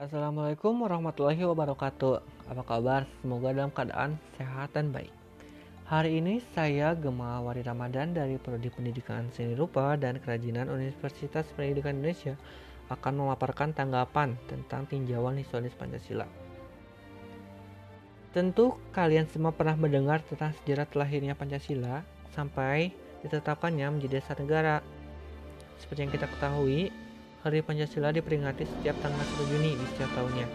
Assalamualaikum warahmatullahi wabarakatuh. Apa kabar? Semoga dalam keadaan sehat dan baik. Hari ini saya Gema Wari Ramadan dari Prodi Pendidikan Seni Rupa dan Kerajinan Universitas Pendidikan Indonesia akan memaparkan tanggapan tentang tinjauan historis Pancasila. Tentu kalian semua pernah mendengar tentang sejarah terlahirnya Pancasila sampai ditetapkannya menjadi dasar negara. Seperti yang kita ketahui, Hari Pancasila diperingati setiap tanggal 1 Juni di setiap tahunnya.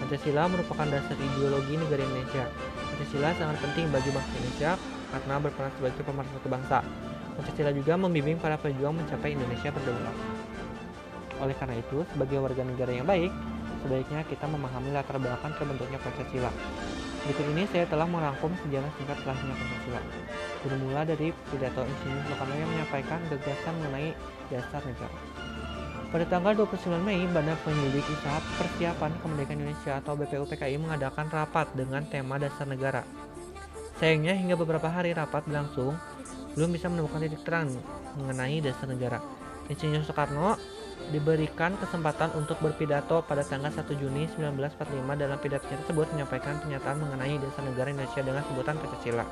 Pancasila merupakan dasar ideologi negara Indonesia. Pancasila sangat penting bagi bangsa Indonesia karena berperan sebagai pemersatu bangsa. Pancasila juga membimbing para pejuang mencapai Indonesia berdaulat. Oleh karena itu, sebagai warga negara yang baik, sebaiknya kita memahami latar belakang terbentuknya Pancasila. Berikut ini saya telah merangkum sejarah singkat lahirnya Pancasila. Bermula dari pidato Insinyur Soekarno yang menyampaikan gagasan mengenai dasar negara. Pada tanggal 29 Mei, Badan Penyelidik Usaha Persiapan Kemerdekaan Indonesia atau BPUPKI mengadakan rapat dengan tema dasar negara. Sayangnya hingga beberapa hari rapat berlangsung, belum bisa menemukan titik terang mengenai dasar negara. Insinyur Soekarno diberikan kesempatan untuk berpidato pada tanggal 1 Juni 1945 dalam pidatonya tersebut menyampaikan pernyataan mengenai dasar negara Indonesia dengan sebutan Pancasila.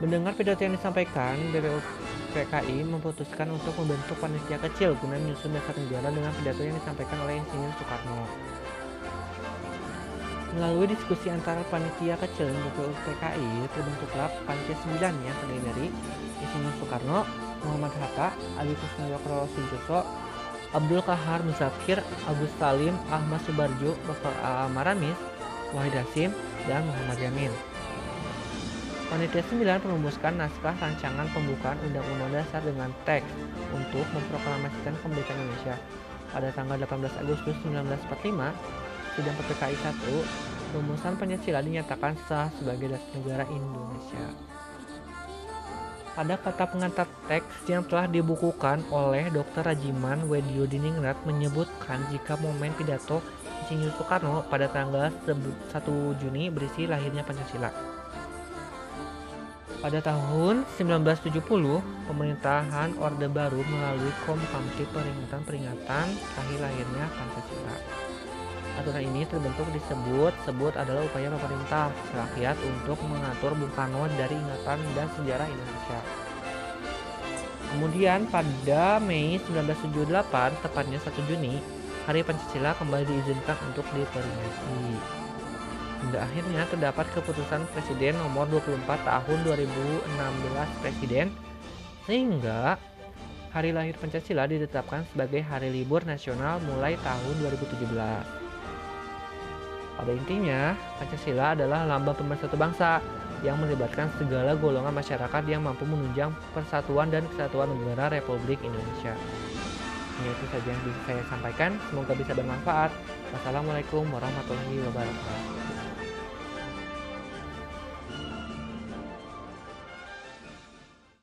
Mendengar pidato yang disampaikan, BPUPKI memutuskan untuk membentuk panitia kecil guna menyusun dasar negara dengan pidato yang disampaikan oleh Insinyur Soekarno. Melalui diskusi antara panitia kecil dan BPUPKI, terbentuklah panitia 9 yang terdiri dari Insinyur Soekarno, Muhammad Hatta, Ali Kusnayokro Sujoso, Abdul Kahar Musafir, Agus Salim, Ahmad Subarjo, Dr. A. Maramis, Wahid Hasim, dan Muhammad Yamin. Panitia 9 merumuskan naskah rancangan pembukaan Undang-Undang Dasar dengan teks untuk memproklamasikan kemerdekaan Indonesia. Pada tanggal 18 Agustus 1945, sidang PPKI 1, rumusan Pancasila dinyatakan sah sebagai dasar negara Indonesia. Pada kata pengantar teks yang telah dibukukan oleh Dr. Rajiman Wedio Diningrat menyebutkan jika momen pidato Insinyur Soekarno pada tanggal 1 Juni berisi lahirnya Pancasila. Pada tahun 1970, pemerintahan Orde Baru melalui Komkamti peringatan-peringatan lahir-lahirnya Pancasila. Aturan ini terbentuk disebut-sebut adalah upaya pemerintah rakyat untuk mengatur Bung Karno dari ingatan dan sejarah Indonesia. Kemudian pada Mei 1978, tepatnya 1 Juni, Hari Pancasila kembali diizinkan untuk diperingati. Hingga akhirnya terdapat keputusan Presiden nomor 24 tahun 2016 Presiden sehingga hari lahir Pancasila ditetapkan sebagai hari libur nasional mulai tahun 2017. Pada intinya, Pancasila adalah lambang pemersatu bangsa yang melibatkan segala golongan masyarakat yang mampu menunjang persatuan dan kesatuan negara Republik Indonesia. Ini itu saja yang bisa saya sampaikan. Semoga bisa bermanfaat. Wassalamualaikum warahmatullahi wabarakatuh.